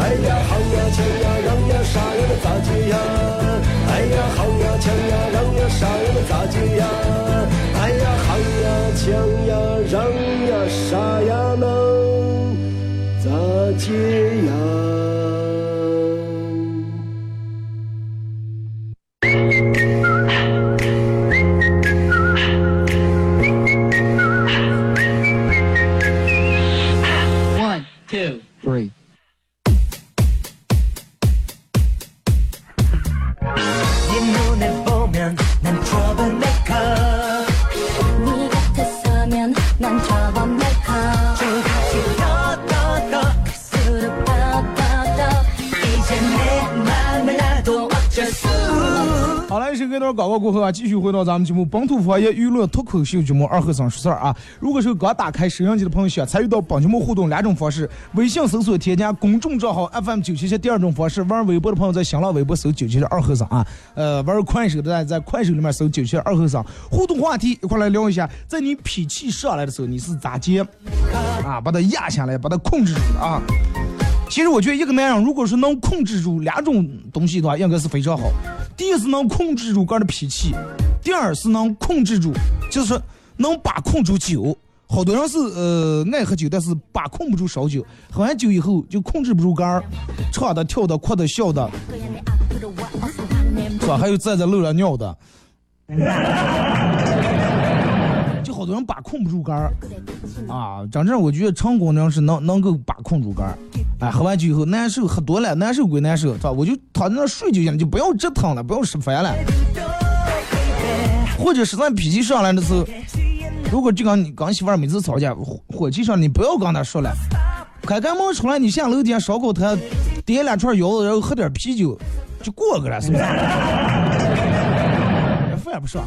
哎呀，好呀，强呀，让呀，杀呀，那咋接呀？哎呀，好呀，强呀，让呀，杀呀，那咋接呀？哎呀，好呀，强呀，让呀，杀呀，能咋接呀？告过后啊，继续回到咱们节目《本土方言娱乐脱口秀》节目二和尚说事儿啊。如果是刚打开收音机的朋友，想参与到本节目互动两种方式：微信搜索添加公众账号 FM 九七七；第二种方式，玩微博的朋友在新浪微博搜九七七二和尚啊。呃，玩快手的在在快手里面搜九七七二和尚。互动话题一块来聊一下，在你脾气上来的时候，你是咋接啊？把它压下来，把它控制住啊。其实我觉得一个男人，如果说能控制住两种东西的话，应该是非常好。第一是能控制住个人的脾气，第二是能控制住，就是说能把控住酒。好多人是呃爱喝酒，但是把控不住烧酒。喝完酒以后就控制不住杆儿，唱的、跳的、哭的、笑的，是吧？还有站在路上尿的。好多人把控不住杆儿啊！真正我觉得成功人是能能够把控住杆儿。哎，喝完酒以后难受，喝多了难受归难受，是吧？我就躺在那睡就行了，就不要折腾了，不要吃饭了。或者实在脾气上来的时候，如果就跟你跟媳妇儿每次吵架，火气上，你不要跟她说了，快开门出来，你下楼底下烧烤摊点两串腰子，然后喝点啤酒，就过个了，是不是？饭也不上。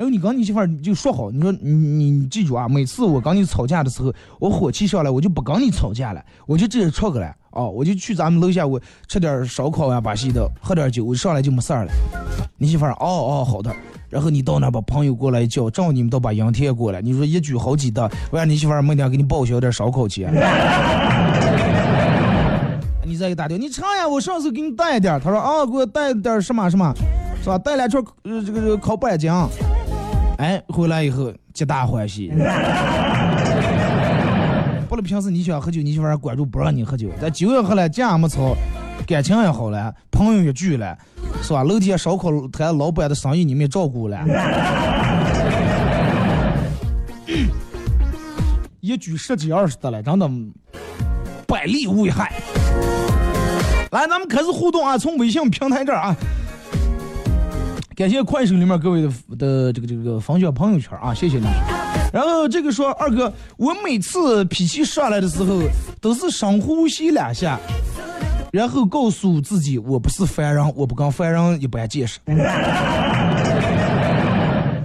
然后你跟你媳妇儿就说好，你说你你记住啊，每次我跟你吵架的时候，我火气上来，我就不跟你吵架了，我就直接出去了，哦，我就去咱们楼下，我吃点烧烤呀，把戏的，喝点酒，我上来就没事儿了。你媳妇儿，哦哦，好的。然后你到那把朋友过来叫，正好你们都把杨天过来，你说一举好几得，我让你媳妇儿每天给你报销点烧烤钱。你再给打电话，你唱呀，我上次给你带一点。他说啊，给我带点什么什么，是吧？带两串呃这个这个烤板筋。哎，回来以后皆大欢喜。不了，平时你想喝酒，你媳妇儿管住不让你喝酒。但酒也喝了，架也没吵，感情也好了，朋友也聚了，是吧？楼底下烧烤摊老板的生意你们也照顾了。一举十几二十的了，真的百利无一害。来，咱们开始互动啊，从微信平台这儿啊。感谢快手里面各位的的这个这个分享朋友圈啊，谢谢你。然后这个说二哥，我每次脾气上来的时候，都是深呼吸两下，然后告诉自己我不是凡人，我不跟凡人一般见识。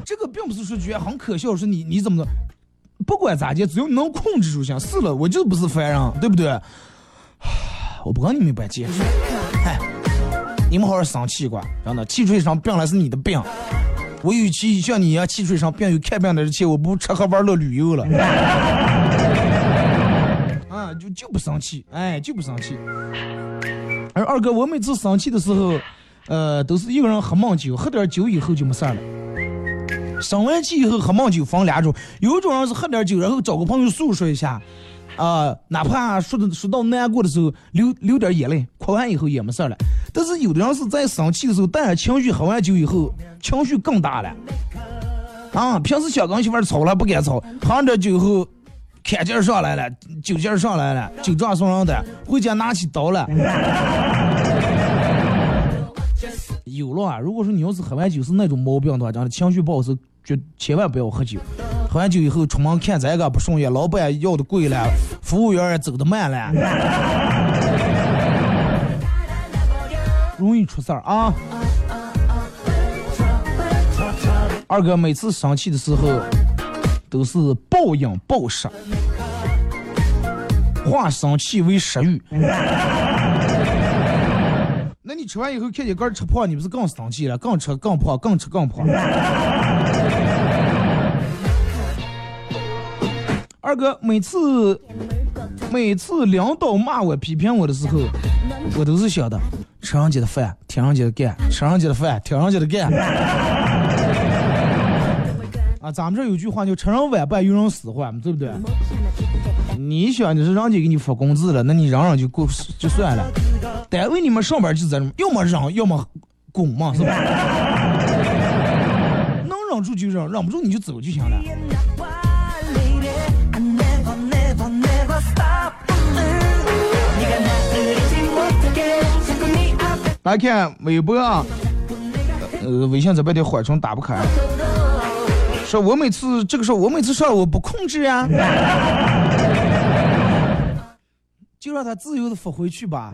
这个并不是说觉得很可笑，是你你怎么的？不管咋地，只要你能控制住，想是了，我就不是凡人，对不对？我不跟你们一般见识。你们好好生气过，真的，气吹上病了是你的病。我与其像你一样气吹上病，有看病的钱，我不吃喝玩乐旅游了。啊，就就不生气，哎，就不生气。而二哥，我每次生气的时候，呃，都是一个人喝闷酒，喝点酒以后就没事了。生完气以后喝闷酒分两种，有一种人是喝点酒，然后找个朋友诉说一下。啊，哪怕说的说到难过的时候，流流点眼泪，哭完以后也没事了。但是有的人是在生气的时候，带着情绪喝完酒以后，情绪更大了。啊，平时想跟媳妇吵了不敢吵，喝完酒后，坎劲上来了，酒劲上来了，酒壮怂人胆，回家拿起刀了。有了啊！如果说你要是喝完酒是那种毛病的话，咱的情绪不好时，就千万不要喝酒。喝完酒以后出门看这个不顺眼，老板要的贵了，服务员也走的慢了，容易出事儿啊！二哥每次生气的时候，都是暴饮暴食，化生气为食欲。那你吃完以后看见个吃胖，你不是更生气了？更吃更胖，更吃更胖。二哥，每次每次领导骂我、批评我的时候，我都是想的：吃上去的饭，听上去的干；吃上去的饭，听上去的干。啊，咱们这有句话叫“吃人晚饭，有人使唤”，对不对？你想，你是人家给你发工资了，那你嚷嚷就过就算了。单位你们上班就在这，要么嚷，要么滚嘛，是吧？能忍住就忍，忍不住你就走就行了。来看微博啊，呃，微信这边的缓冲打不开。说我每次这个时候，我每次上我不控制呀，就让他自由的发回去吧。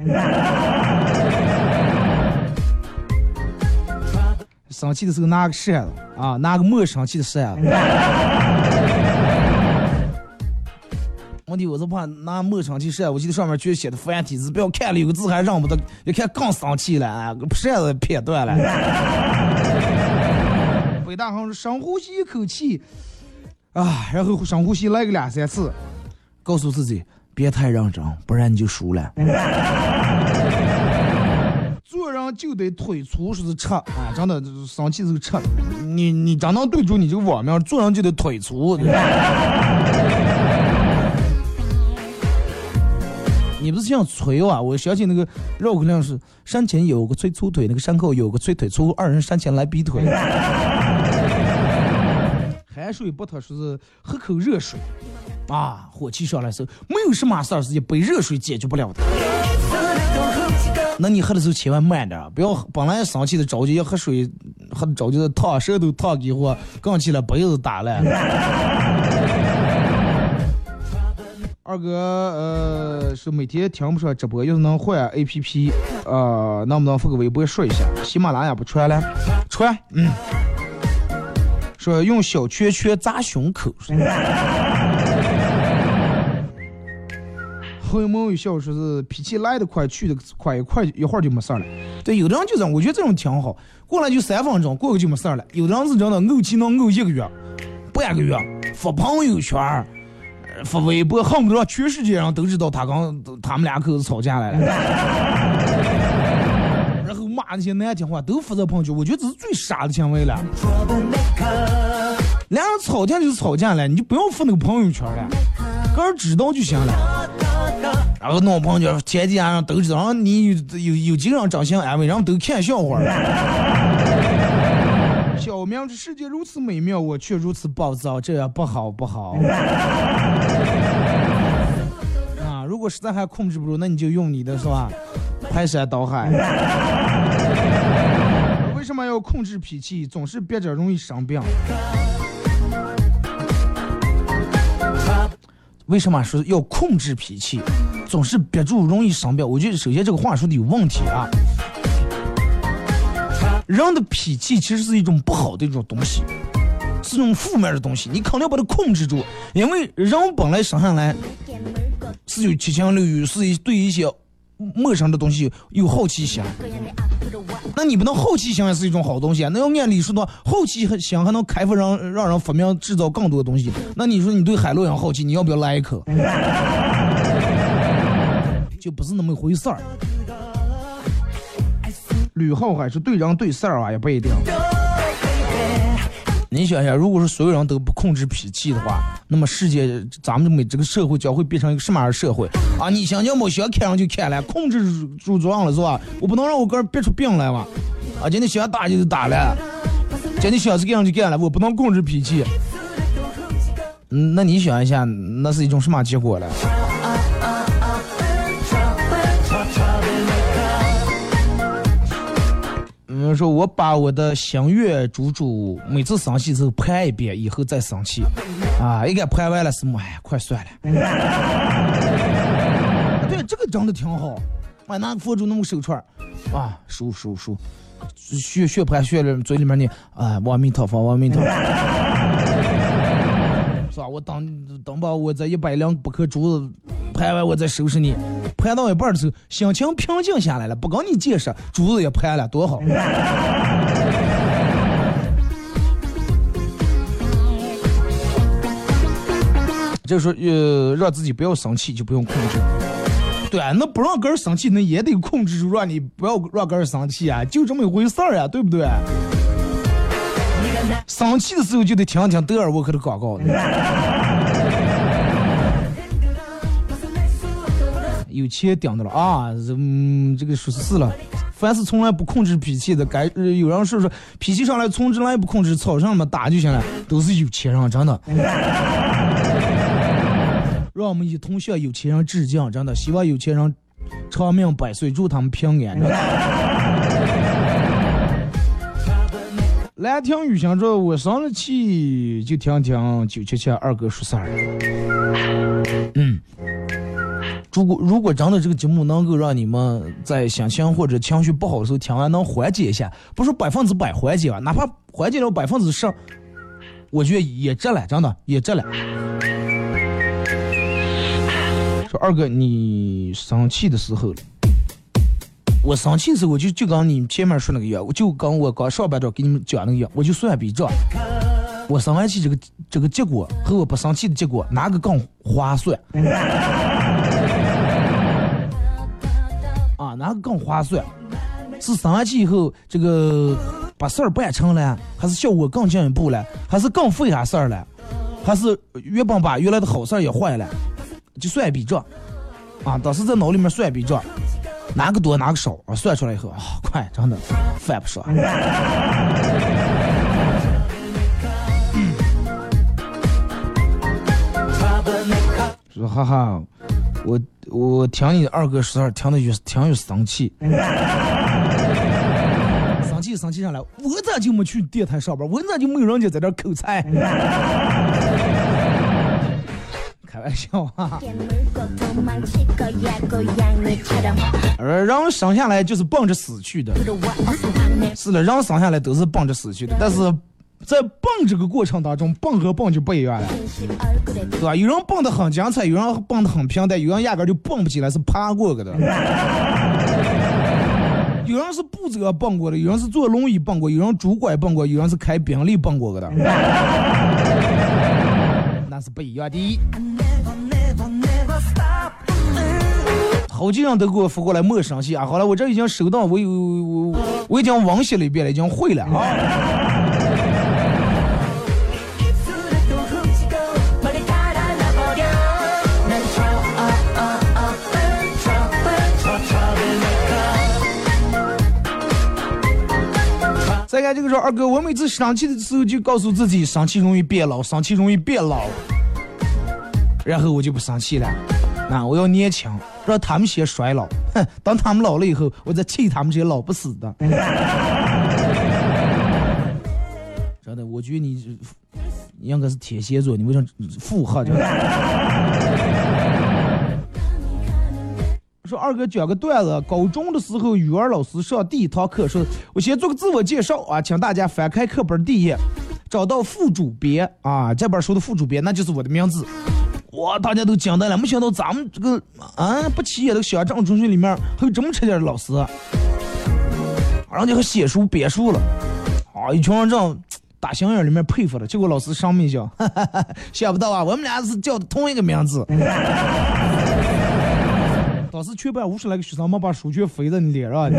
生气的时候拿个扇子啊，拿个没生气的扇子。问题我是怕拿没生气扇，我记得上面就写的繁体字，不要看了有个字还认不得，一看更生气了，扇子撇断了。伟大航深呼吸一口气，啊，然后深呼吸来个两三次，告诉自己别太认真，不然你就输了。做人就得腿粗，说是吃啊，真的生气是吃。你你真能对住你这个网名，做人就得腿粗。你不是像锤啊？我想起那个绕口令是：山前有个催粗腿，那个山后有个催腿粗，二人山前来比腿。海水不脱说是喝口热水，啊，火气上来时候，没有什么事儿是一杯热水解决不了的。那你喝的时候千万慢点，不要本来生气的着急要喝水，喝的着急的烫舌头烫给我，刚起来杯子打了。二哥，呃，是每天听不上直播，要是能换 A P P，呃，能不能发个微博说一下？喜马拉雅不传了，传，嗯，说用小圈圈砸胸口。后面有笑说是脾气来得快，去的快，一快一会儿就没事了。对，有的人就这样，我觉得这种挺好，过来就三分钟，过个就没事了。有的人是真的怄气能怄一个月、半个月，发朋友圈。发微博，恨不得让全世界人都知道他刚他们俩口子吵架来了，然后骂那些难听话都发在朋友圈，我觉得这是最傻的行为了。两人吵架就是吵架了，你就不要发那个朋友圈了，个人知道就行了。然后弄朋友圈，前几天让都知道，让你有有有几个人真心安慰，然后都看笑话了。小明，这世界如此美妙，我却如此暴躁，这样不好不好。啊，如果实在还控制不住，那你就用你的是吧？排山倒海。为什么要控制脾气？总是憋着容易生病。为什么说要控制脾气？总是憋住容易生病？我觉得首先这个话说的有问题啊。人的脾气其实是一种不好的一种东西，是种负面的东西，你肯定要把它控制住。因为人本来生下来是有七情六欲，是一对一些陌生的东西有好奇心。那你不能好奇心也是一种好东西啊？那要按理说的话，好奇心还能开发让让人发明制造更多的东西。那你说你对海螺样好奇，你要不要来一口？就不是那么回事儿。吕浩还是对人对事儿啊，也不一定。你想想，如果说所有人都不控制脾气的话，那么世界咱们每这个社会将会变成一个什么样的社会啊？你想想，我想看上就看了，控制住住样了是吧？我不能让我个人憋出病来嘛？啊，今天想打就打了，今天想是干就干了，我不能控制脾气。嗯，那你想一下，那是一种什么结果了？说我把我的心愿猪猪每次生气时候拍一遍，以后再生气，啊，应该拍完了什么？哎，快算了。对，这个真的挺好。我，拿佛珠弄个手串啊，数数数，血血盘血了嘴里面的，啊，阿弥陀佛，阿弥陀佛。是我等等把我这一百两不可珠子盘完，我再收拾你。盘到一半的时候，心情平静下来了，不跟你解释，珠子也盘了，多好。就说呃，让自己不要生气，就不用控制。对啊，那不让个人生气，那也得控制住，让你不要让个人生气啊，就这么一回事儿啊，对不对？生气的时候就得听听德尔沃克的广告。有钱顶的了啊，嗯，这个说是了。凡是从来不控制脾气的，该有人说说脾气上来从来不控制，草上面打就行了，都是有钱人，真的。让我们一同向有钱人致敬，真的，希望有钱人长命百岁，祝他们平安。兰亭雨翔说，我生了气就听听九七七二哥说事儿。嗯，如果如果真的这个节目能够让你们在心情或者情绪不好的时候听完能缓解一下，不是百分之百缓解吧，哪怕缓解了百分之十，我觉得也值了，真的也值了。说二哥，你生气的时候。我生气时候，我就就刚你前面说那个样，我就刚我刚上班的时候给你们讲那个样，我就算笔账。我生完气这个这个结果和我不生气的结果哪个更划算？啊，哪个更划算？是生完气以后这个把事儿办成了，还是效果更进一步了？还是更费下事儿了？还是原本把原来的好事儿也坏了？就算一笔账。啊，当时在脑里面算一笔账。哪个多哪个少啊？算出来以后啊，快，真的，饭不上。说哈哈，我我听你二哥说，听的越听越生气。生气生气上来，我咋就没去电台上班？我咋就没有人家在这口菜？开玩笑啊！而人生下来就是奔着死去的，是了，人生下来都是奔着死去的。但是在蹦这个过程当中，蹦和蹦就不一样了，对吧？有人蹦的很精彩，有人蹦的很平淡，有人压根就蹦不起来，是爬过去的。有人是步子蹦过的，有人是坐轮椅蹦过，有人拄拐蹦过，有人是开宾利蹦过的。是不一样的。好几人都给我发过来莫生气啊！好了，我这已经收到，我有我我已经温习了一遍了，已经会了啊。再看这个说，二哥，我每次生气的时候就告诉自己，生气容易变老，生气容易变老，然后我就不生气了。那我要年轻，让他们先衰老。哼，等他们老了以后，我再气他们这些老不死的。真的，我觉得你应该是天蝎座，你为什么附和？说二哥讲个段子，高中的时候语文老师上第一堂课，说我先做个自我介绍啊，请大家翻开课本第一页，找到副主编啊，这本书的副主编那就是我的名字。哇！大家都惊呆了，没想到咱们这个啊不起眼的小镇中学里面还有这么出点的老师，然后就还写书编书了，啊！一群人这样打心眼里面佩服了。结果老师上面讲，想不到啊，我们俩是叫的同一个名字。当时全班五十来个学生没把书全飞在你脸上。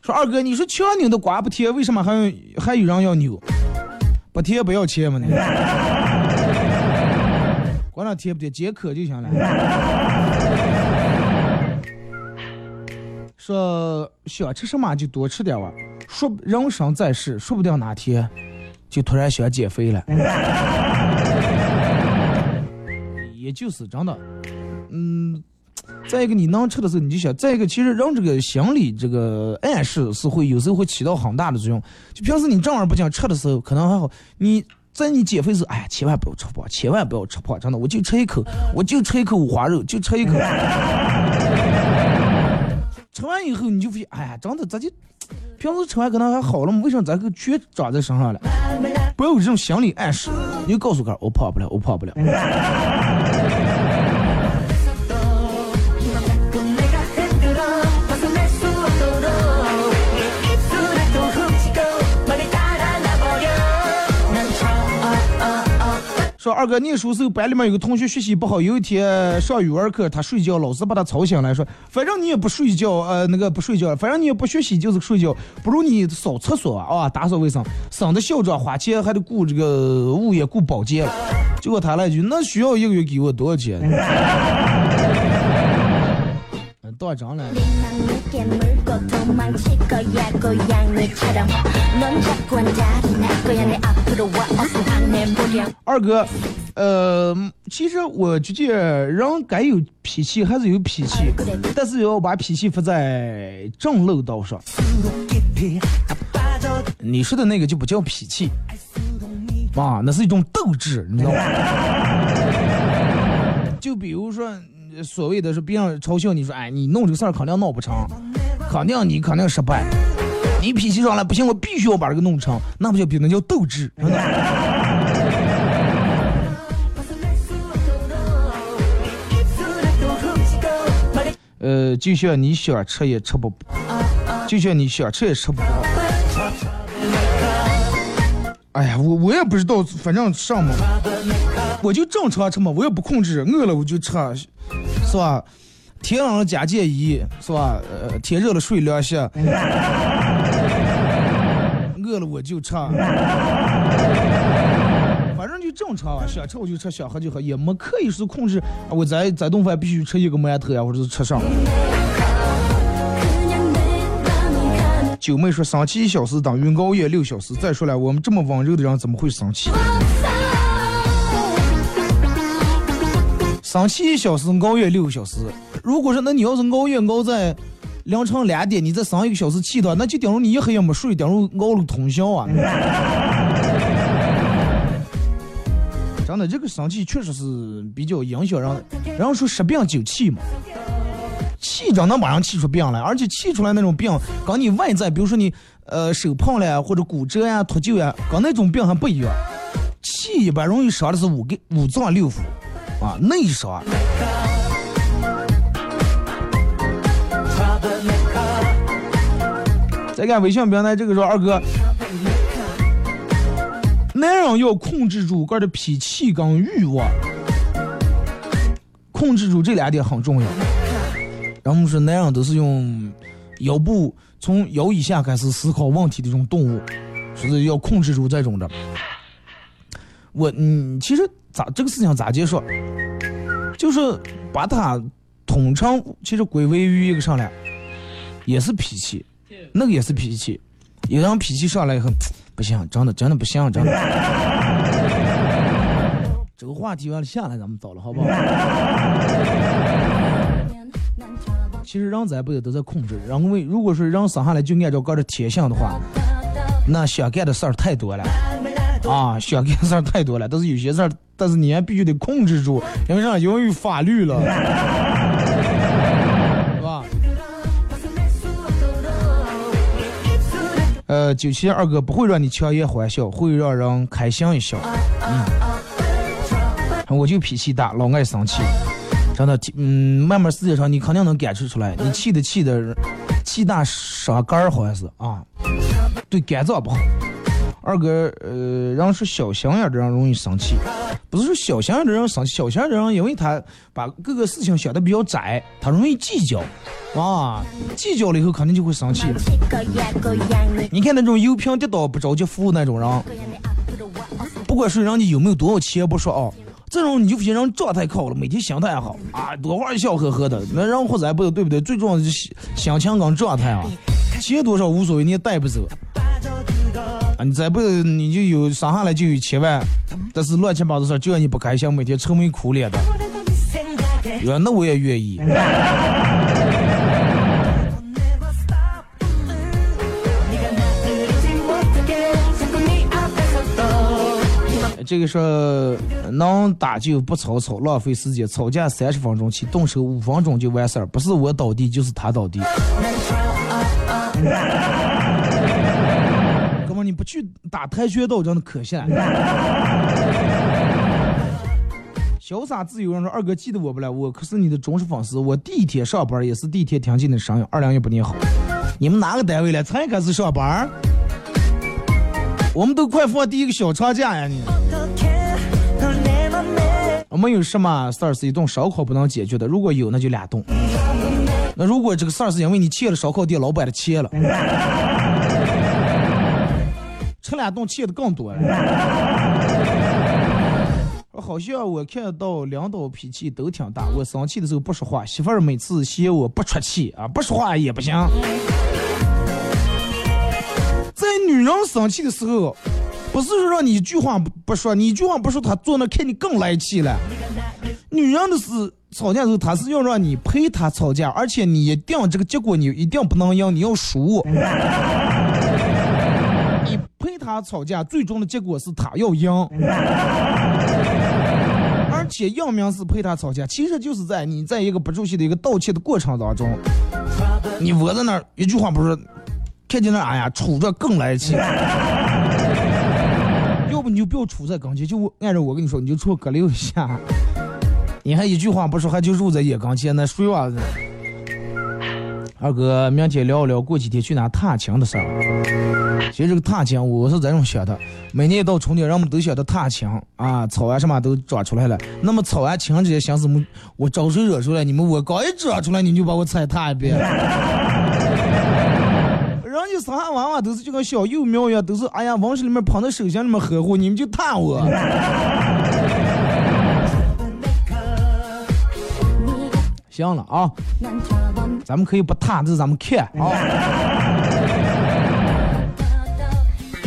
说二哥，你说强扭的瓜不甜，为什么还有还有人要扭？不甜不要钱吗？你管他甜不甜，解渴就行了。说想吃什么就多吃点吧，说人生在世，说不定哪天就突然想减肥了。也就是真的，嗯。再一个，你能吃的时候你就想；再一个，其实人这个心理这个暗示是会有时候会起到很大的作用。就平时你正儿八经吃的时候，可能还好；你在你减肥时，哎呀，千万不要吃胖，千万不要吃胖，真的，我就吃一口，我就吃一口五花肉，就吃一口。吃完以后你就发现，哎呀，真的咱就平时吃完可能还好了嘛？为啥咱个全长在身上了？不要有这种心理暗示，你就告诉他，我跑不了，我跑不了。说二哥，念书时候班里面有个同学学习不好，有一天上语文课他睡觉，老师把他吵醒来，说反正你也不睡觉，呃，那个不睡觉，反正你也不学习就是睡觉，不如你扫厕所啊，打扫卫生，省得校长花钱还得雇这个物业雇保洁。结果他来一句，那需要一个月给我多少钱？多少张了？二哥，呃，其实我觉得人该有脾气还是有脾气，但是要把脾气发在正路道上。你说的那个就不叫脾气，啊，那是一种斗志，你知道吗？就比如说。所谓的是别人嘲笑你说，哎，你弄这个事儿肯定弄不成，肯定你肯定失败，你脾气上来不行，我必须要把这个弄成，那不叫比那叫斗志，真的。呃，就像你想吃也吃不饱，就像你想吃也吃不饱。哎呀，我我也不知道，反正上嘛，我就正常吃嘛，我也不控制，饿了我就吃。是吧？天冷了加件衣，是吧？呃，天热了睡凉席。饿了我就吃，反正就正常啊，想吃我就吃，想喝就喝，也没刻意说控制。我在在顿饭必须吃一个馒头呀，或者是吃上。九妹说生气一小时等于熬夜六小时。再说了，我们这么温柔的人怎么会生气？生气一小时，熬夜六个小时。如果说那你要是熬夜熬在凌晨两点，你再生一个小时气的，那就等于你一黑夜没睡，等于熬了通宵啊！真的，这个生气确实是比较影响人。然后说十病九气嘛，气真能把人气出病来，而且气出来那种病，跟你外在，比如说你呃手碰了或者骨折呀、脱臼呀，跟那种病还不一样。气一般容易伤的是五个五脏六腑。啊，内伤。再看微信平台，这个说二哥，男人要控制住个的脾气跟欲望，控制住这两点很重要。然后说，男人都是用腰部从腰以下开始思考问题的这种动物，说是要控制住这种的。我，嗯，其实。咋这个事情咋解说？就是把他统称，其实归为于一个上来，也是脾气，那个也是脾气。有人脾气上来以后，不行，真的真的不行，真的。这个话题完了下来，咱们走了，好不好？其实人咱不也都在控制，因为如果说人生下来就按照个的天性的话，那想干的事儿太多了。啊，想干的事儿太多了，但是有些事儿，但是你还必须得控制住，因为啥？因为有法律了，是吧？呃，九七二哥不会让你强颜欢笑，会让人开心一笑。嗯，我就脾气大，老爱生气，真的，嗯，慢慢时间长，你肯定能感受出来，你气的气的，气大伤肝儿，好像是啊，对肝脏不好。二哥，呃，人说小心眼的人容易生气，不是说小心眼的人生气，小心眼的人因为他把各个事情想的比较窄，他容易计较，啊，计较了以后肯定就会生气。你看那种油瓶跌倒不着急扶那种人，不管是人家有没有多少钱不说哦，这种你就觉人状态好了，每天心态好啊，多会笑呵呵的，那人或者不对不对？最重要的是心情跟状态啊，钱多少无所谓，你也带不走。啊你再不，你就有生下来就有千万，但是乱七八糟事就让你不开心，每天愁眉苦脸的。那我也愿意。这个说能打就不吵吵，浪费时间，吵架三十分钟起，动手五分钟就完事儿，不是我倒地就是他倒地。你不去打跆拳道真的可惜了。潇洒自由人说：“二哥记得我不了？我可是你的忠实粉丝。我第一天上班也是第一天听见的声音。二两也不念好，你们哪个单位了？才开始上班？我们都快放第一个小长假呀！你，我们有什么事儿是一顿烧烤不能解决的？如果有，那就俩顿。那如果这个事儿是因为你欠了烧烤店老板的钱了，吃两顿欠的更多了。”好像我看到领导脾气都挺大，我生气的时候不说话，媳妇儿每次嫌我不出气啊，不说话也不行。在女人生气的时候，不是说让你一句话不说，你一句话不说，她坐那看你更来气了。女人的是吵架的时候，她是要让你陪她吵架，而且你一定这个结果你一定不能赢，你要输。你陪她吵架，最终的结果是他要赢。而且要名是陪他吵架，其实就是在你在一个不熟悉的一个道歉的过程当中，你窝在那儿一句话不说，看见那哎呀杵着更来气。要不你就不要杵在跟前，就按照我跟你说，你就杵隔离一下。你还一句话不说，还就入在眼跟前，那谁娃子？二哥，明天聊一聊过几天去哪踏青的事儿。其实这个踏青，我是这种想的：每年一到春天，人们都想着踏青啊，草啊什么都长出来了。那么草啊青这些心思，么我招谁惹谁了？你们我刚一长出来，你就把我踩踏一遍。人家生下娃娃都是就跟小幼苗一样，都是哎呀，往水里面捧在手心里面呵护，你们就踏我。行了啊，咱们可以不谈，这是咱们看啊。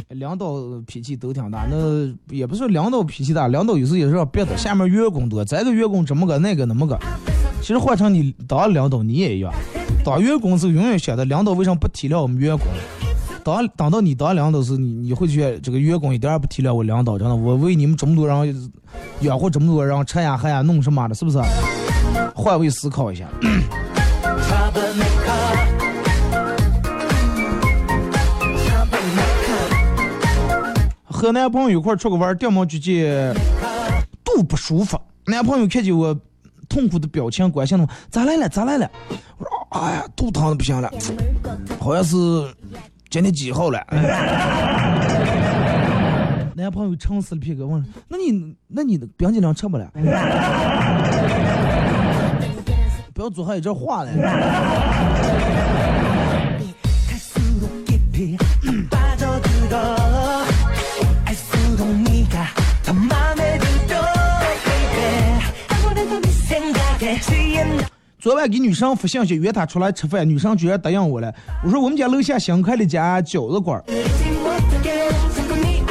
领导脾气都挺大，那也不是领导脾气大，领导有时也是别的，下面员工多，这个员工这么个，那个那么个。其实换成你当领导，你也一样，当员工时候永远想着领导为什么不体谅我们员工？当等到你当领导时，你你会觉得这个员工一点也不体谅我领导，真的，我为你们这么多人养活这么多人，吃呀喝呀弄什么的，是不是？换位思考一下。和男朋友一块出去玩，掉毛就见肚不舒服。男朋友看见我痛苦的表情，关心我咋来了？咋来了？我说哎呀，肚疼的不行了，好像是今天几号了？男朋友撑死了片刻，问：那你那你的冰激凌吃不了？不要做还有这话嘞。昨晚给女生发信息约她出来吃饭，女生居然答应我了。我说我们家楼下新开了家饺子馆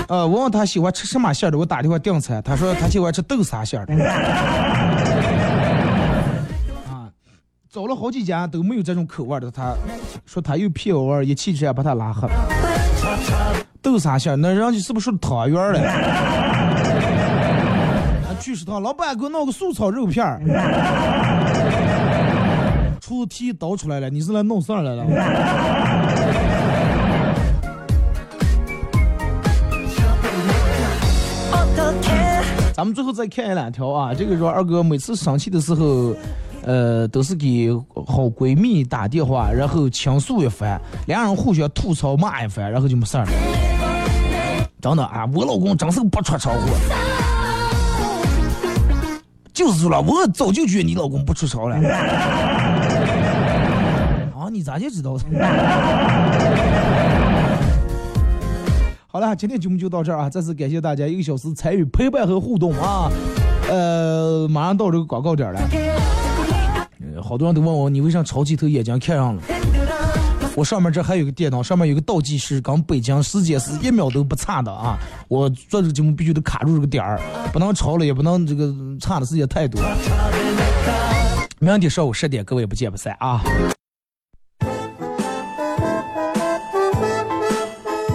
呃，我问她喜欢吃什么馅的，我打电话订餐，她说她喜欢吃豆沙馅的。找了好几家都没有这种口味的，他说他又骗我，一气之下把他拉黑了。豆沙馅，那人家是不是汤圆了？去食堂，老板给我弄个素炒肉片儿。出题倒出来了，你是来弄啥来了？咱们最后再看一两条啊，这个说二哥每次生气的时候。呃，都是给好闺蜜打电话，然后倾诉一番，两人互相吐槽骂一番，然后就没事儿了。真的啊，我老公真是不出车祸。就是说了，我早就觉得你老公不出车了。啊，你咋就知道？好了，今天节目就到这儿啊！再次感谢大家一个小时参与陪伴和互动啊！呃，马上到这个广告点了。好多人都问我，你为啥抄起头眼睛看上了？我上面这还有个电脑，上面有个倒计时，跟北京时间是一秒都不差的啊！我做这个节目必须得卡住这个点儿，不能超了，也不能这个差的时间太多。明天上午十点，各位不见不散啊！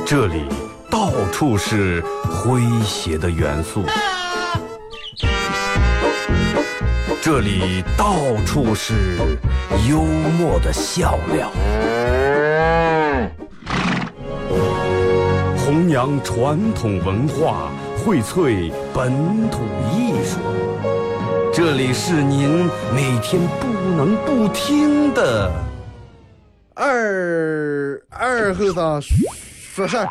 这里。到处是诙谐的元素，这里到处是幽默的笑料，弘扬传统文化，荟萃本土艺术。这里是您每天不能不听的二二后生说事儿。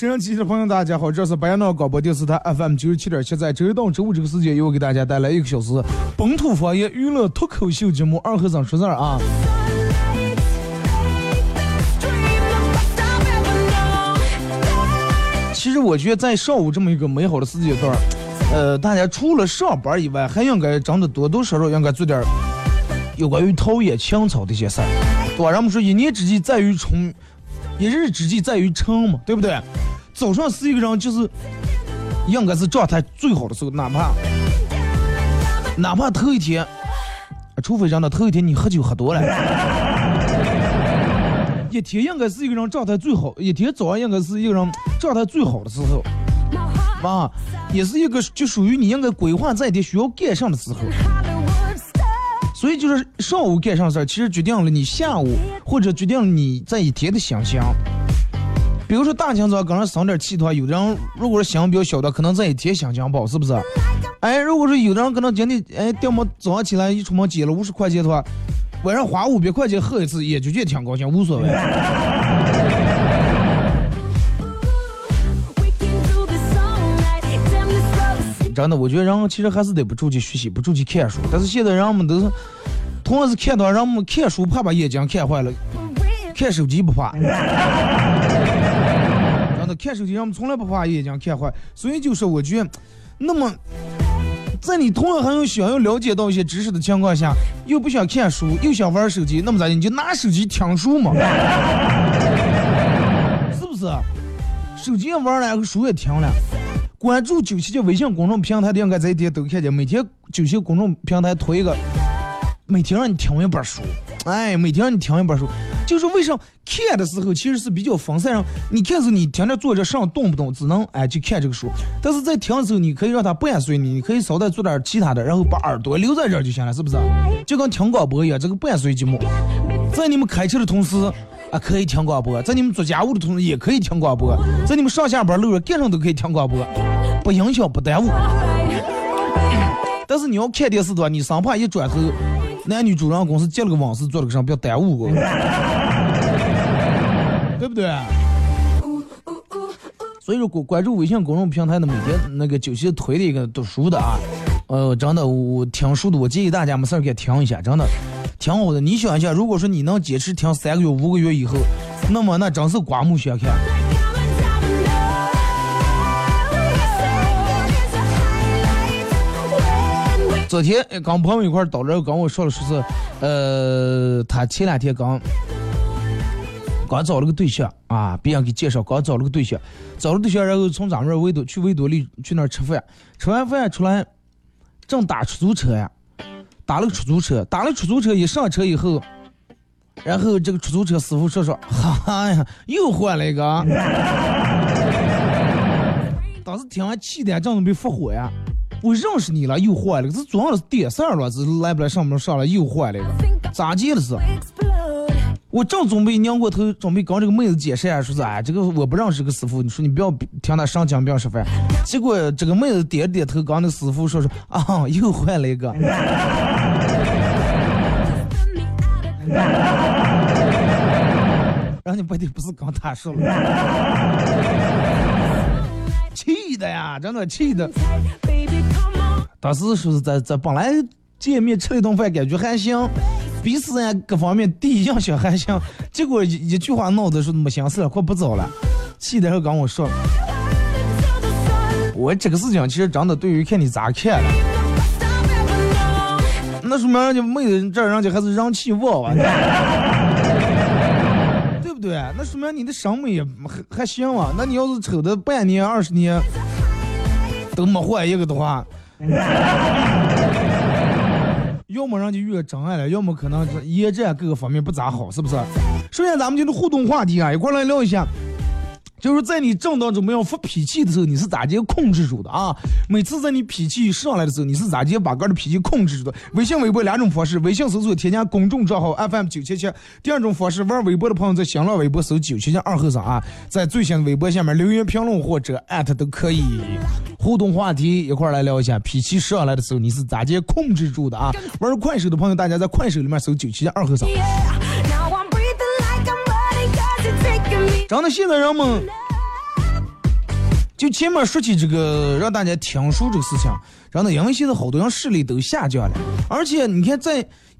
收音机的朋友，大家好，这是白杨闹广播电视台 FM 九十七点七，在周一到周五这个时间，由我给大家带来一个小时本土方言娱乐脱口秀节目《二和尚说事儿》啊。其实我觉得在上午这么一个美好的时间段，呃，大家除了上班以外，还应该真的多多少少应该做点有关于陶冶情操的一些事儿，对吧？人们说一年之计在于春。一日之计在于晨嘛，对不对？早上是一个人就是应该是状态最好的时候，哪怕哪怕头一天，除非人的头一天你喝酒喝多了，一天应该是一个人状态最好，一天早上应该是一个人状态最好的时候，啊，也是一个就属于你应该规划这一天需要干上的时候。所以就是上午干啥事儿，其实决定了你下午或者决定了你这一天的想象。比如说大清早刚上生点气的话，有的人如果是心比较小的，可能这一天心情不好，是不是？哎，如果说有的人可能今天哎，掉么早上起来一出门捡了五十块钱的话，晚上花五百块钱喝一次，也就觉得挺高兴，无所谓。真的，我觉得人其实还是得不出去学习，不出去看书。但是现在人们都是，同样是看到人们看书怕把眼睛看坏了，看手机不怕。看手机人们从来不怕眼睛看坏。所以就是我觉得，那么在你同样还有想要了解到一些知识的情况下，又不想看书，又想玩手机，那么咋的？你就拿手机听书嘛，是不是？手机也玩了，书也听了。关注九七七微信公众平台的，应该这一天都看见。每天九七公众平台推一个，每天让你听一本书。哎，每天让你听一本书，就是为啥看的时候其实是比较分散。你看时你听着坐着上动不动只能哎去看这个书，但是在听的时候你可以让它伴随你，你可以稍带做点其他的，然后把耳朵留在这就行了，是不是？就跟听广播一样，这个伴随节目，在你们开车的同时。啊，可以听广播，在你们做家务的同时也可以听广播，在你们上下班路上干上都可以听广播，不影响不耽误。但是你要看电视的话，你生怕一转头，男女主人公是接了个网事做了个啥，不要耽误我，对不对？所以说关关注微信公众平台的每天那个九七推的一个读书的啊，呃，真的我听书的，我建议大家没事儿给听一下，真的。挺好的，你想一下，如果说你能坚持听三个月、五个月以后，那么那真是刮目相看。昨天跟朋友一块儿到这，跟我说了说是，呃，他前两天刚刚找了个对象啊，别人给介绍，刚找了个对象，找了对象，然后从咱们这维多去维多利去那儿吃饭，吃完饭出来，正打出租车呀。打了个出租车，打了出租车，一上车以后，然后这个出租车师傅说说，哈呀，又换了一个。当时听完气的，正准备发火呀，我认识你了，又换了，这总要是点事儿了，这来不来上不上了，又换了一个，咋接了是？我正准备拧过头，准备跟这个妹子解释啊，说是哎，这个我不认识个师傅，你说你不要听他上讲，不要吃饭。结果这个妹子点点头，跟那师傅说说啊，又换了一个。家不得不是跟他说了，气的呀，真的气的。当时说是在在本来见面吃了一顿饭，感觉还行，彼此呀各方面第一印象还行，结果一一句话闹的说没心思了，快不走了，气的还跟我说，我这个事情其实真的对于看你咋看了，那说明人家妹子这人家还是人气旺啊，对不对？那说明你的审美还还行啊。那你要是瞅的半年二十年都没换一个的话。要么人家遇真爱了，要么可能是颜值各个方面不咋好，是不是？首先咱们就是互动话题啊，一块来聊一下。就是在你正当准备要发脾气的时候，你是咋接控制住的啊？每次在你脾气上来的时候，你是咋接把个的脾气控制住的？微信、微博两种方式：微信搜索添加公众账号 FM 九七七。第二种方式，玩微博的朋友在新浪微博搜九七七二后生啊，在最新的微博下面留言评论或者艾特都可以。互动话题一块来聊一下，脾气上来的时候你是咋接控制住的啊？玩快手的朋友，大家在快手里面搜九七七二后生。真的，现在人们就前面说起这个让大家听说这个事情，真的，因为现在好多人视力都下降了，而且你看，在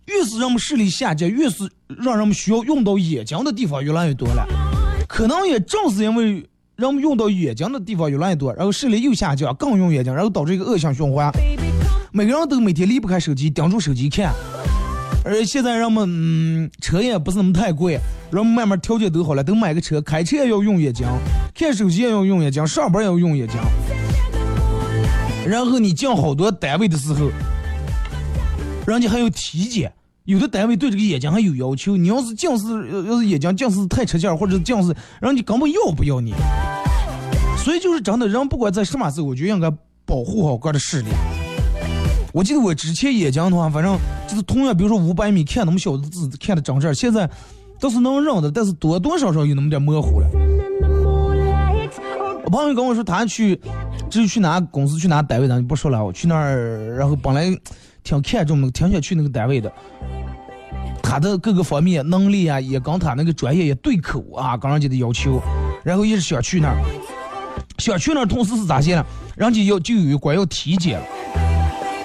越是人们视力下降，越是让人们需要用到眼睛的地方越来越多了。可能也正是因为人们用到眼睛的地方越来越多，然后视力又下降，更用眼睛，然后导致一个恶性循环。每个人都每天离不开手机，盯住手机看。而现在人们，嗯，车也不是那么太贵，人们慢慢条件都好了，都买个车，开车也要用眼睛，看手机也要用眼睛，上班也要用眼睛。然后你进好多单位的时候，人家还有体检，有的单位对这个眼睛还有要求，你要是近视，要是眼睛近视太吃劲儿，或者是近视，人家根本要不要你。所以就是真的，人不管在什么时候，我就应该保护好个人的视力。我记得我之前也讲的话，反正就是同样，比如说五百米看那么小的字，看的长这，现在都是能认的，但是多多少少有那么点模糊了。我朋友跟我说，他去，至于去哪公司去哪单位，咱就不说了。我去那儿，然后本来挺看重的，挺想去那个单位的。他的各个方面能力啊，也跟他那个专业也对口啊，跟人家的要求，然后也是想去那儿。想去那儿，同时是咋些呢？人家要就有一关要体检了。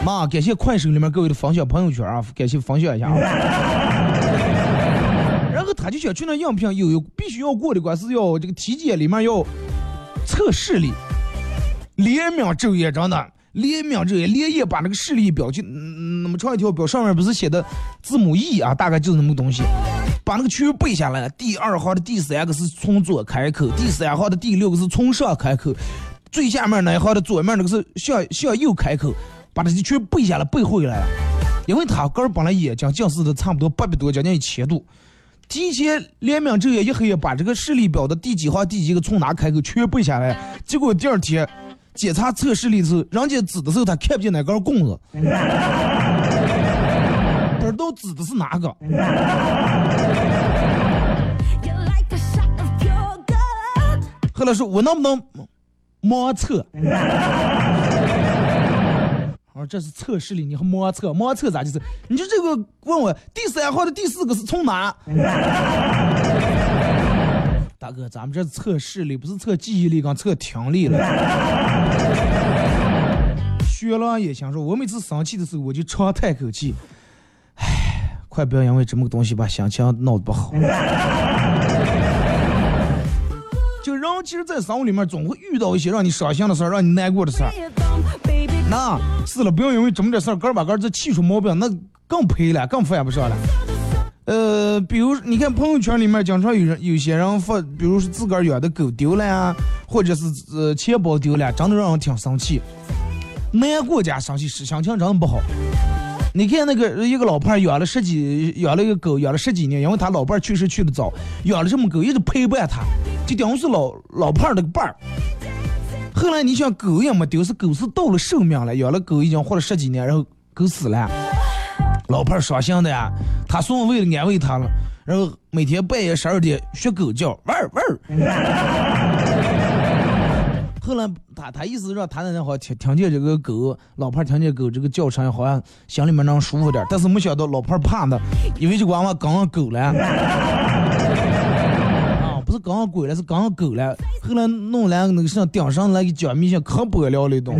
妈，感谢快手里面各位的分享朋友圈啊，感谢分享一下啊。然后他就想去那应聘，有有必须要过的关是要这个体检里面要测视力，连秒昼夜真的，连秒昼夜，连夜把那个视力表就那么长一条表，上面不是写的字母 E 啊，大概就是那么个东西，把那个区域背下来。第二行的第三个是从左开口，第三行的第六个是从上开口，最下面那一行的左面那个是向向右开口。把这些全背下来，背回来了。因为他个儿本来眼睛近视的差不多八百多，将近一千度。提前连名昼夜一黑夜把这个视力表的第几行、第几个从哪开口全背下来。结果第二天检查测视力的时候，人家指的时候他看不见哪根棍子，不知道指的是哪个。后来说，我能不能盲测？哦，这是测试里，你和盲测，盲测咋就是？你就这个问我第三号的第四个是从哪？大哥，咱们这是测视力不是测记忆力，刚测听力了。学了也想说，我每次生气的时候，我就长叹口气，唉，快不要因为这么个东西把心情闹得不好。就人其实，在生活里面总会遇到一些让你伤心的事儿，让你难过的事儿。那是了，不要因为这么点事儿，个把个这气出毛病，那更赔了，更犯不上了。呃，比如你看朋友圈里面经常有人有些人发，比如说自个儿养的狗丢了呀，或者是呃钱包丢了，真的让人挺生气，难过加生气，心情真的不好。你看那个一个老伴儿养了十几，养了一个狗，养了十几年，因为他老伴儿去世去的早，养了这么狗一直陪伴他，就等于是老老伴儿的伴儿。后来你想狗也没丢，是狗是到了寿命了，养了狗已经活了十几年，然后狗死了，老伴儿伤心的呀。他送为了安慰他了，然后每天半夜十二点学狗叫，汪汪。后来他他意思让他那好听听见这个狗，老伴儿听见狗这个叫声，好像心里面能舒服点。但是没想到老伴儿怕的，因为这娃娃刚刚狗了。不是刚刚鬼了，是刚刚狗了。后来弄来那个上顶上来个姜米像可不了那东。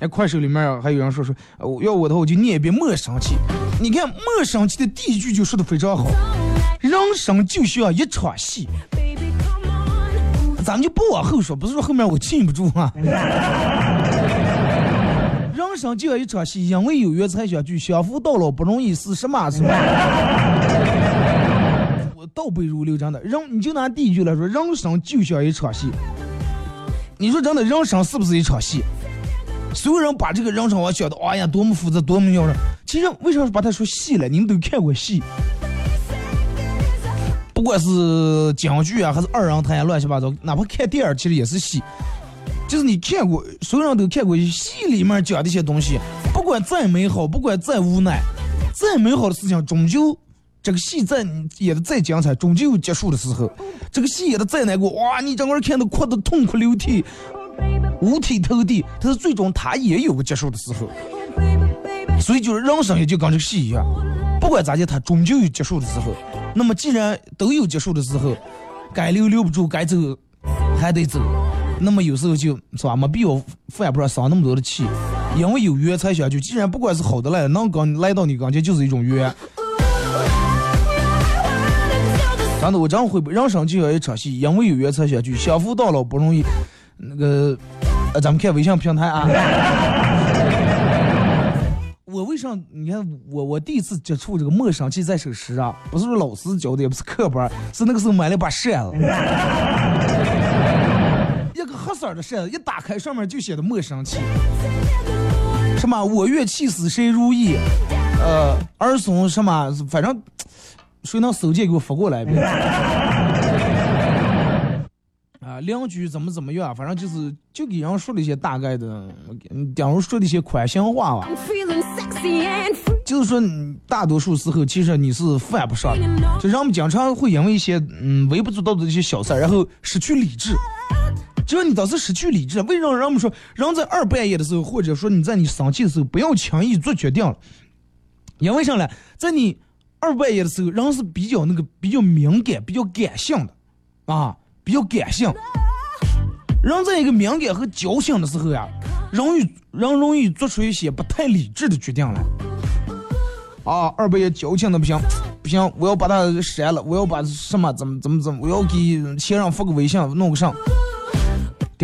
哎，快手里面还有人说说，要我的话我就念一遍莫生气。你看莫生气的第一句就说的非常好，人生就像一场戏。咱们就不往后说，不是说后面我禁不住啊。人生就要一场戏，因为有缘才相聚，相扶到老不容易，是什么？是么？我倒背如流，真的。人你就拿第一句来说，人生就像一场戏。你说真的，人生是不是一场戏？所有人把这个人生我想的，哎呀，多么复杂，多么要人。其实为啥把它说戏了？你们都看过戏。不管是京剧啊，还是二人谈呀，乱七八糟，哪怕看电影，其实也是戏。就是你看过，所有人都看过戏里面讲的一些东西，不管再美好，不管再无奈，再美好的事情，终究这个戏再演的再精彩，终究有结束的时候。这个戏演的再难过，哇，你整个人看的哭的痛哭流涕，五体投地，但是最终他也有个结束的时候。所以就是人生也就跟这个戏一样，不管咋地，他终究有结束的时候。那么既然都有结束的时候，该留留不住，该走还得走。那么有时候就是吧，没必要犯不上生那么多的气，因为有缘才相聚。既然不管是好的来，能刚来到你刚前就是一种缘。真的，我真会人生就要一场戏，因为有缘才相聚，相扶到老不容易。那个，呃，咱们看微信平台啊。我为啥？你看我我第一次接触这个莫生气在手诗啊，不是说老师教的，也不是课本，是那个时候买了把扇子，个黑色的扇子，一打开上面就写的莫生气，什么我愿气死谁如意，呃，儿孙什么，反正谁能搜件给我发过来呗。邻居怎么怎么样，反正就是就给人说了一些大概的，顶如说的一些宽心话吧。就是说，大多数时候其实你是犯不上的。就人们经常会因为一些嗯微不足道的一些小事，然后失去理智。只要你当时失去理智，为什么人们说人在二半夜的时候，或者说你在你生气的时候，不要轻易做决定了？因为啥呢？在你二半夜的时候，人是比较那个比较敏感、比较感性的啊。比较感性，人在一个敏感和矫情的时候呀，容易人容易做出一些不太理智的决定来。啊，二半夜矫情的不行，不行，我要把他删了，我要把什么怎么怎么怎么，我要给前任发个微信，弄个上。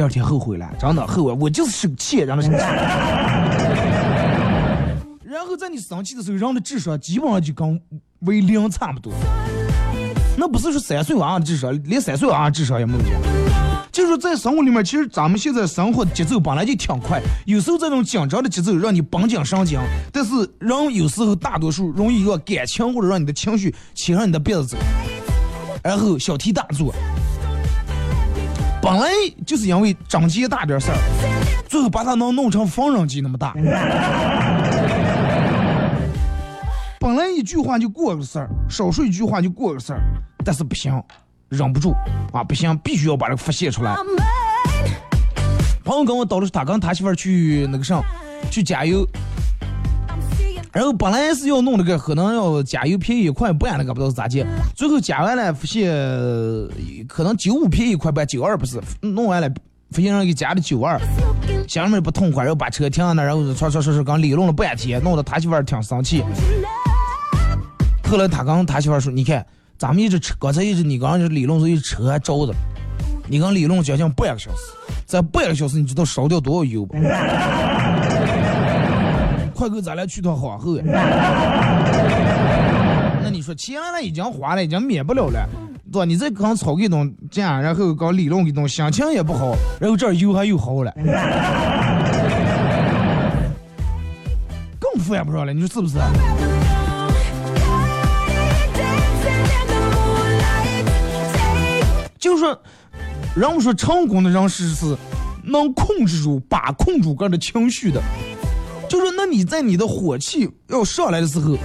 第二天后悔了，真的后悔，我就是生气，让他生气。然后在你生气的时候，人的智商基本上就跟为零差不多。那不是说三岁娃娃智商，连三岁娃娃智商也没有。就是说，在生活里面，其实咱们现在生活节奏本来就挺快，有时候这种紧张的节奏让你绷紧神经，但是人有时候大多数容易让感情或者让你的情绪牵上你的鼻子走，然后小题大做。本来就是因为张结大点事儿，最后把它能弄成缝纫机那么大。本来一句话就过个事儿，少说一句话就过个事儿，但是不行，忍不住啊，不行，必须要把这个发泄出来。朋友跟我叨的，他跟他媳妇儿去那个上，去加油，然后本来是要弄那个，可能要加油便宜一块半那个，不知道是咋接，最后加完了发现可能九五便宜一块半，九二不是，弄完了发现人给加的九二，心里面不痛快，然后把车停在那，然后说说说说刚理论了半天，弄得他媳妇儿挺生气。后来他刚他媳妇说：“你看，咱们一直车，刚才一直你刚刚理论是一直车还着着，你刚理论将近半个小时，在半个小时你知道烧掉多少油不？快给咱俩去趟皇后呀！那你说钱呢已经花了，已经免不了了，对吧？你再刚炒给东这样，然后搞理论给东，心情也不好，然后这儿油还又好了，更犯不上了，你说是不是？”就是说，人们说成功的人士是能控制住、把控住个人的情绪的。就说，那你在你的火气要上来的时候，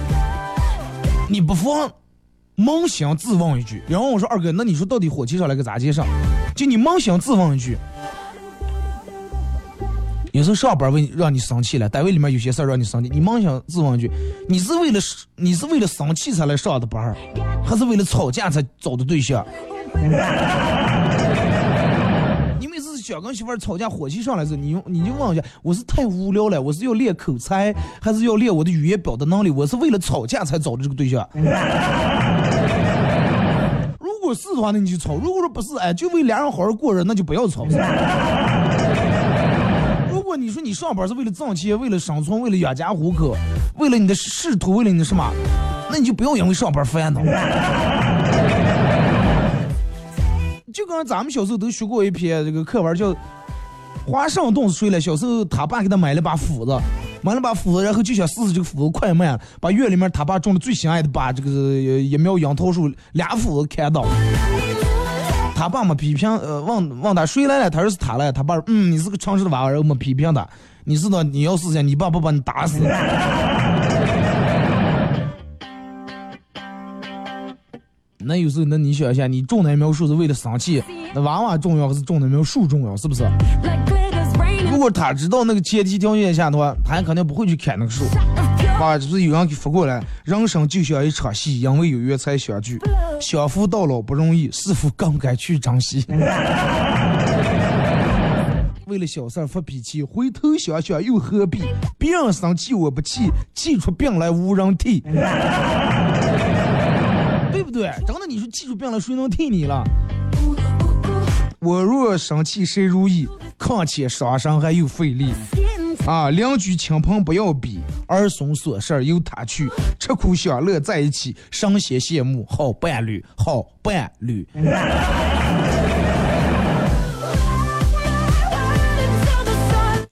你不妨扪心自问一句。然后我说二哥，那你说到底火气上来个咋接上？就你扪心自问一句：有时候上班为让你生气了，单位里面有些事儿让你生气，你扪想自问一句：你是为了你是为了生气才来上的班，还是为了吵架才找的对象？想跟媳妇儿吵架，火气上来时，你你就问一下：我是太无聊了，我是要练口才，还是要练我的语言表达能力？我是为了吵架才找的这个对象。如果是的话，那你就吵；如果说不是，哎，就为俩人好好过日子，那就不要吵。如果你说你上班是为了挣钱，为了生存，为了养家糊口，为了你的仕途，为了你的什么，那你就不要因为上班烦恼。就跟咱们小时候都学过一篇这个课文，叫《花上洞睡了。小时候他爸给他买了把斧子，买了把斧子，然后就想试试这个斧子快慢，把院里面他爸种的最心爱的把这个一苗杨桃树俩斧子砍倒。他爸没批评，呃，问问他谁来了？他说是他来。他爸说，嗯，你是个诚实的娃儿，我没批评他。你知道你要是想，你爸不把你打死？那有时候，那你想一下，你种那苗树是为了生气，那娃娃重要还是种那苗树重要？是不是？如果他知道那个前提条件下的话，他肯定不会去砍那个树。啊，就是有人给发过来，人生就像一场戏，因为有缘才相聚，相扶到老不容易，是否更该去珍惜？为了小事发脾气，回头想想又何必？别人生气我不气，气出病来无人替。对不对？真的，你说技术病了，谁能替你了？我若生气，谁如意？况且伤身还有费力。啊，邻居亲朋不要比，儿孙琐事由他去，吃苦享乐在一起，神仙羡慕好伴侣，好伴侣。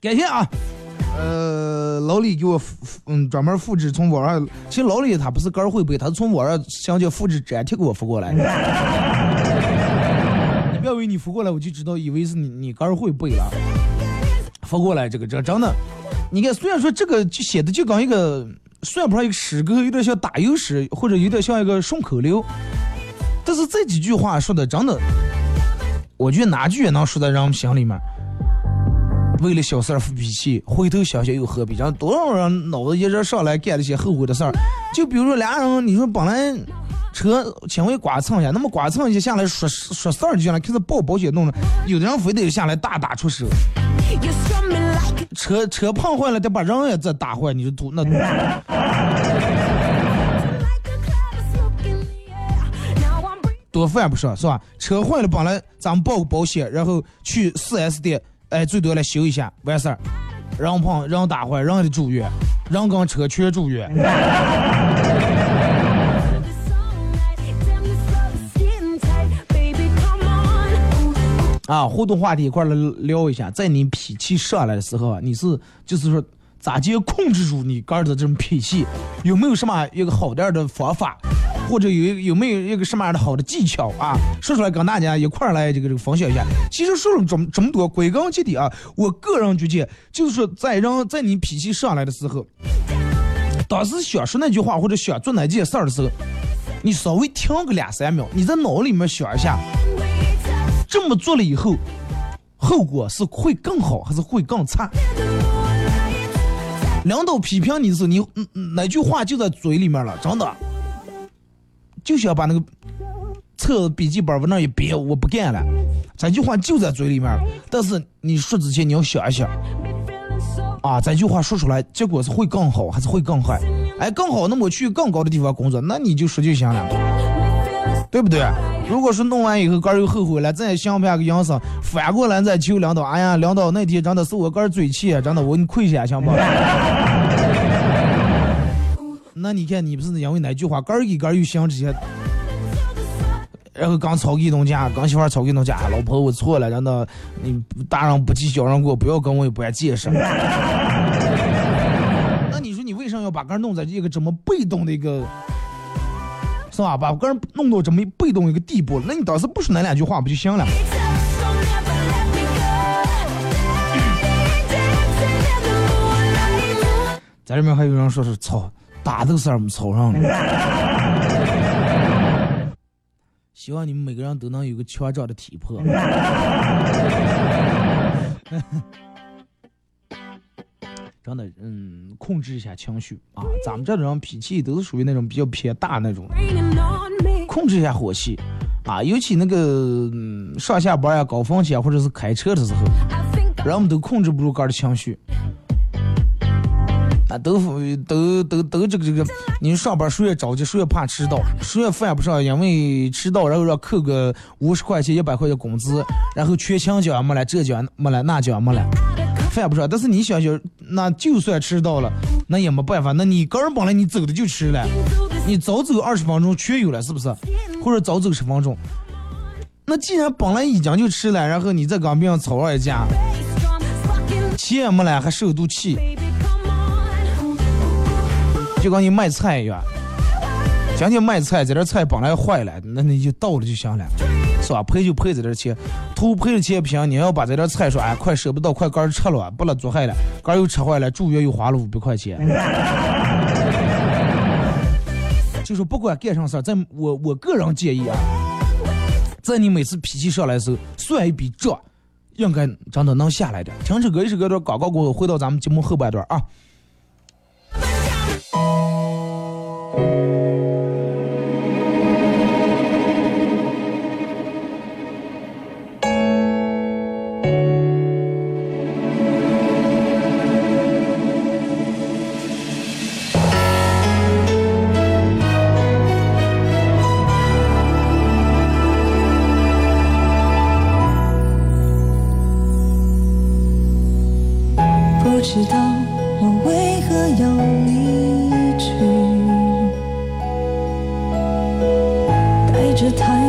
感谢啊。呃，老李给我复嗯专门复制从网上，其实老李他不是肝会背，他是从网上想叫复制粘贴给我发过来。你不要以为你发过来我就知道，以为是你你肝会背了。发过来这个这真的，你看虽然说这个就写的就跟一个算不上一个诗歌，有点像打油诗，或者有点像一个顺口溜，但是这几句话说的真的，我觉得哪句也能说在人们心里面。为了小事儿发脾气，回头想想又何必？让多少人脑子一热上来干了些后悔的事儿？就比如说俩人，你说本来车轻微刮蹭一下，那么刮蹭一下下来说说事儿就行了，开始报保险弄了，有的人非得下来大打出手。车车碰坏了，得把人也再打坏，你说多那？多烦不说，是吧？车坏了，本来咱们报个保险，然后去四 S 店。哎，最多来修一下，完事儿，人碰人打坏，人的住院，人跟车全住院。啊，互动话题一块来聊一下，在你脾气上来的时候，你是就是说咋就控制住你哥的这种脾气？有没有什么一个好点的方法？或者有有没有一个什么样的好的技巧啊？说出来跟大家一块儿来这个这个分享一下。其实说了这么这么多，归根结底啊，我个人觉得就是，在让在你脾气上来的时候，当时想说那句话或者想做那件事儿的时候，你稍微停个两三秒，你在脑里面想一下，这么做了以后，后果是会更好还是会更差？领导批评你的时候，你哪句话就在嘴里面了，真的。就想把那个册笔记本往那一别，我不干了。这句话就在嘴里面，但是你说之前你要想一想，啊，这句话说出来，结果是会更好还是会更坏？哎，更好，那么去更高的地方工作，那你就说就行了，对不对？如果说弄完以后哥又后悔了，再想不下个营生，反过来再求领导，哎呀，领导那天真的是我哥嘴气，真的我给你跪下行不？那你看，你不是因为哪句话，杆儿给杆儿又想这些，然后刚吵给弄架，刚媳妇吵给弄架，老婆我错了，真的，你大人不计小人过，不要跟我一般见识。那你说你为什么要把杆儿弄在一个这么被动的一个，是吧？把个人弄到这么被动一个地步，那你当时不说那两句话不就行了？在这边还有人说是操。打这个事儿没操上 希望你们每个人都能有个强壮的体魄。真的，嗯，控制一下情绪啊。咱们这种人脾气都是属于那种比较偏大那种，控制一下火气啊。尤其那个上下班呀、高峰期啊，或者是开车的时候，人们都控制不住个的情绪。啊，都都都都这个这个，你上班谁也着急，谁也怕迟到，谁也犯不上因为迟到然后要扣个五十块钱、一百块钱工资，然后缺勤奖没了，这奖没了，那奖没了，犯不上。但是你想想，那就算迟到了，那也没办法，那你个人本来你走的就迟了，你早走二十分钟全有了，是不是？或者早走十分钟，那既然本来已经就迟了，然后你再跟别人吵上一架，钱也没了，还受肚气。就跟你卖菜一样，今天卖菜，这点菜本来坏了，那你就倒了就行了，是吧？赔就赔这点钱，图赔的钱不行，你要把这点菜说，哎，快舍不得，快干吃了，不能做坏了，杆又吃坏了，住院又花了五百块钱。就说不管干啥事儿，在我我个人建议啊，在你每次脾气上来的时候，算一笔账，应该真的能下来的。停止歌一首歌段广告过后，回到咱们节目后半段啊。不知道我为何要离去。带着太